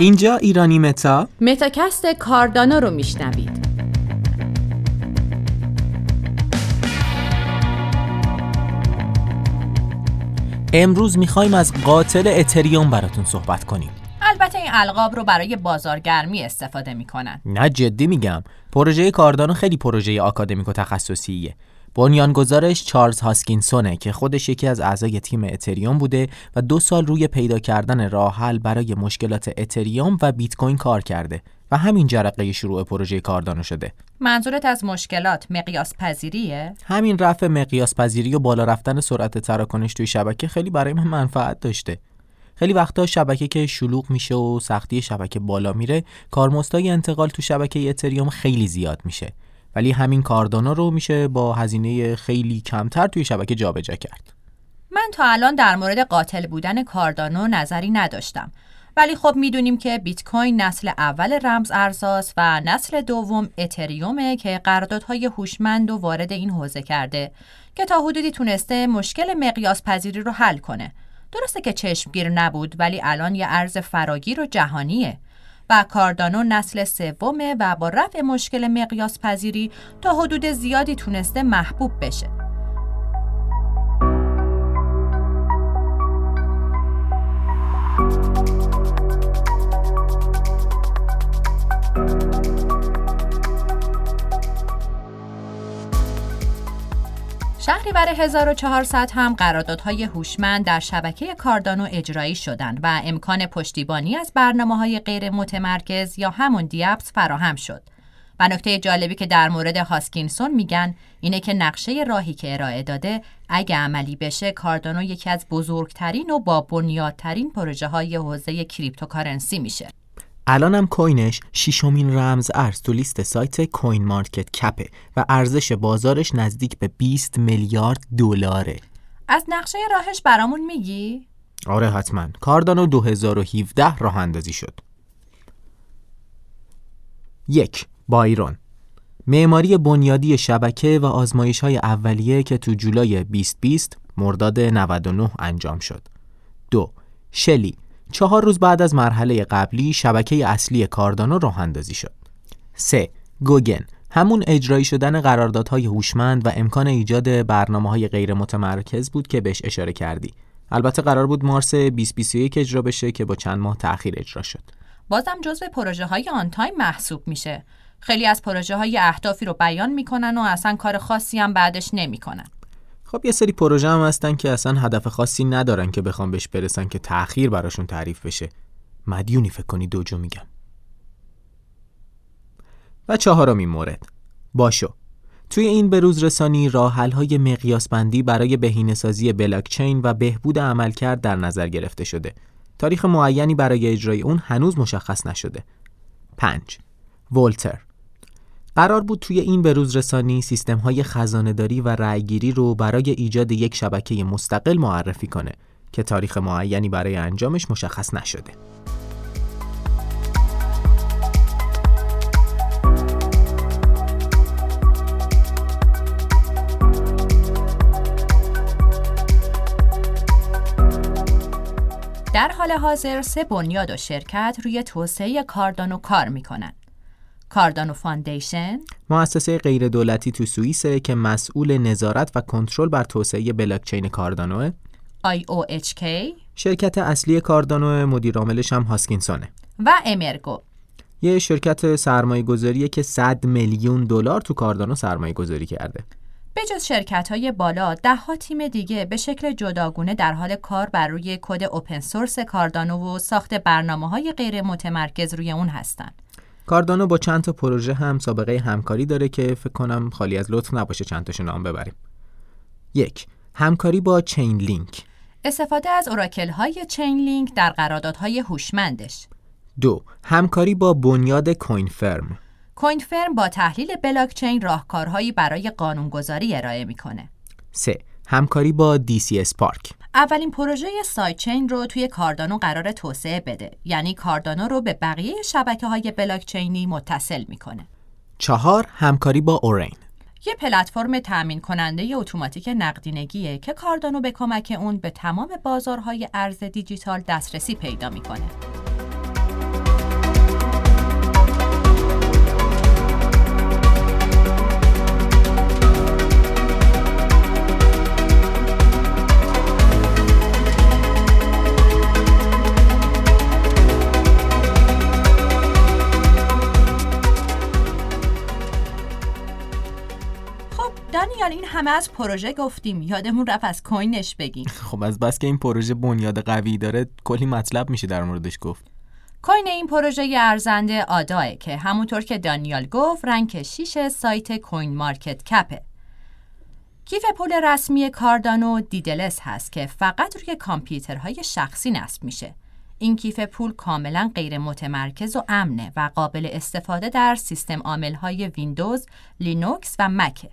اینجا ایرانی متا؟ متاکست کاردانو رو میشنوید. امروز می‌خوایم از قاتل اتریوم براتون صحبت کنیم. البته این القاب رو برای بازارگرمی استفاده می‌کنن. نه جدی میگم. پروژه کاردانو خیلی پروژه آکادمیک و تخصصیه. بنیانگذارش چارلز هاسکینسونه که خودش یکی از اعضای تیم اتریوم بوده و دو سال روی پیدا کردن راه حل برای مشکلات اتریوم و بیت کوین کار کرده و همین جرقه شروع پروژه کاردانو شده. منظورت از مشکلات مقیاس پذیریه؟ همین رفع مقیاس پذیری و بالا رفتن سرعت تراکنش توی شبکه خیلی برای من منفعت داشته. خیلی وقتا شبکه که شلوغ میشه و سختی شبکه بالا میره کارمزدای انتقال تو شبکه اتریوم خیلی زیاد میشه ولی همین کاردانا رو میشه با هزینه خیلی کمتر توی شبکه جابجا کرد. من تا الان در مورد قاتل بودن کاردانو نظری نداشتم. ولی خب می‌دونیم که بیت کوین نسل اول رمز ارزاست و نسل دوم اتریومه که قراردادهای هوشمند و وارد این حوزه کرده که تا حدودی تونسته مشکل مقیاس پذیری رو حل کنه. درسته که چشمگیر نبود ولی الان یه ارز فراگیر و جهانیه. و کاردانو نسل سومه و با رفع مشکل مقیاس پذیری تا حدود زیادی تونسته محبوب بشه. شهریور 1400 هم قراردادهای هوشمند در شبکه کاردانو اجرایی شدند و امکان پشتیبانی از برنامه های غیر متمرکز یا همون دیابس فراهم شد. و نکته جالبی که در مورد هاسکینسون میگن اینه که نقشه راهی که ارائه داده اگه عملی بشه کاردانو یکی از بزرگترین و با بنیادترین پروژه های حوزه cryptocurrency میشه. الانم coin ش شیشمین رمز ارز تو لیست سایت CoinMarketCap ه و ارزش بازارش نزدیک به 20 میلیارد دلاره. از نقشه راهش برامون میگی؟ آره حتما. کاردانو 2017 راه اندازی شد. یک بایرون معماری بنیادی شبکه و آزمایش های اولیه که تو جولای 2020 مرداد 99 انجام شد. دو شلی چهار روز بعد از مرحله قبلی شبکه اصلی کاردانو راه اندازی شد. 3. گوگن همون اجرایی شدن قراردادهای هوشمند و امکان ایجاد برنامه های غیر متمرکز بود که بهش اشاره کردی. البته قرار بود مارس 2021 اجرا بشه که با چند ماه تأخیر اجرا شد. بازم جزو پروژه های آن تایم محسوب میشه. خیلی از پروژه های اهدافی رو بیان می‌کنن و اصلا کار خاصی هم بعدش نمی‌کنن. خب یه سری پروژه هم هستن که اصلا هدف خاصی ندارن که بخوام بهش برسن که تأخیر براشون تعریف بشه. مدیونی فکر کنی دوجو میگم. و چهارمین مورد. باشو. توی این بروز رسانی راه های مقیاس بندی برای بهینه سازی بلاکچین و بهبود عملکرد در نظر گرفته شده. تاریخ معینی برای اجرای اون هنوز مشخص نشده. 5 ولتر قرار بود توی این بروز رسانی سیستم های خزانهداری و رأیگیری رو برای ایجاد یک شبکه مستقل معرفی کنه که تاریخ معینی برای انجامش مشخص نشده. در حال حاضر سه بنیاد و شرکت روی توسعه کاردانو کار می‌کنن. Cardano Foundation. مؤسسه غیر دولتی تو سوئیسه که مسئول نظارت و کنترل بر توسعه بلاکچین کاردانو IOHK شرکت اصلی کاردانو مدیر عاملش هم هاسکینسونه. و Emurgo. یه شرکت سرمایه گذاریه که 100 میلیون دلار تو کاردانو سرمایه گذاری کرده. به جز شرکت های بالا ده ها تیم دیگه به شکل جداگونه در حال کار بر روی کد open source کاردانو و ساخت برنامه های غیر متمرکز روی اون هستند. کاردانو با چند تا پروژه هم سابقه همکاری داره که فکر کنم خالی از لطف نباشه چند تاشون نام ببریم. یک همکاری با چین لینک استفاده از اوراکل های چین لینک در قراردادهای هوشمندش. دو همکاری با بنیاد کوین فرم کوین فرم با تحلیل بلاکچین راهکارهایی برای قانونگذاری ارائه می‌کنه. 3. همکاری با DCS Spark اولین پروژه سایچین رو توی کاردانو قرار توسعه بده. یعنی کاردانو رو به بقیه شبکه های بلاکچینی متصل می‌کنه. چهار همکاری با اورین یه پلتفرم تأمین کننده اتوماتیک نقدینگیه که کاردانو به کمک اون به تمام بازارهای ارز دیجیتال دسترسی پیدا می‌کنه. همه از پروژه گفتیم. یادمون رفت از کوینش بگیم. خب از بس که این پروژه بنیاد قوی داره کلی مطلب میشه در موردش گفت. کوین این پروژه ارزنده آدا که همونطور که دانیال گفت rank 6 سایت CoinMarketCap ه. کیف پول رسمی کاردانو Daedalus هست که فقط روی کامپیوترهای شخصی نصب میشه. این کیف پول کاملا غیر متمرکز و امنه و قابل استفاده در سیستم های ویندوز، لینوکس و مکه.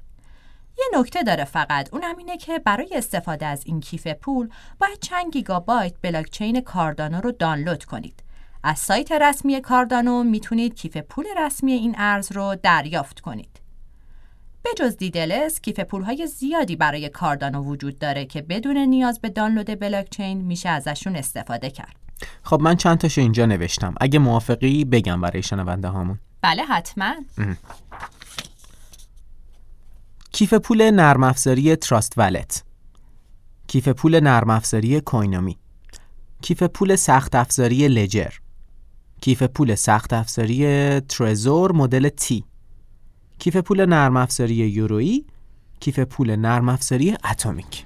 یه نکته داره فقط اونم اینه که برای استفاده از این کیف پول باید چند گیگابایت بلاکچین کاردانو رو دانلود کنید. از سایت رسمی کاردانو می‌تونید کیف پول رسمی این ارز رو دریافت کنید. به جز Daedalus کیف پولهای زیادی برای کاردانو وجود داره که بدون نیاز به دانلود بلاکچین میشه ازشون استفاده کرد. خب من چند تاشو اینجا نوشتم اگه موافقی بگم برای شنونده هامون بله حتما کیف پول نرم افزاری Trust Wallet کیف پول نرم افزاری Coinomi. کیف پول سخت افزاری Ledger. کیف پول سخت افزاری Trezor Model T کیف پول نرم افزاری Yoroi. کیف پول نرم افزاری Atomic.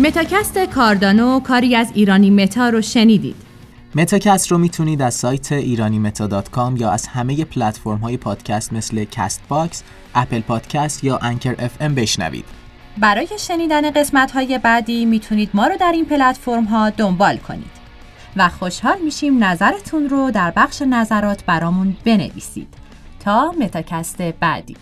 متاکست کاردانو کاری از ایرانی متا رو شنیدید. متاکست رو می‌تونید از سایت ایرانی متا یا از همه پلتفرم های پادکست مثل Castbox، Apple Podcast یا Anchor FM بشنوید. برای شنیدن قسمت های بعدی می‌تونید ما رو در این پلتفرم ها دنبال کنید. و خوشحال میشیم نظرتون رو در بخش نظرات برامون بنویسید. تا متاکست بعدی.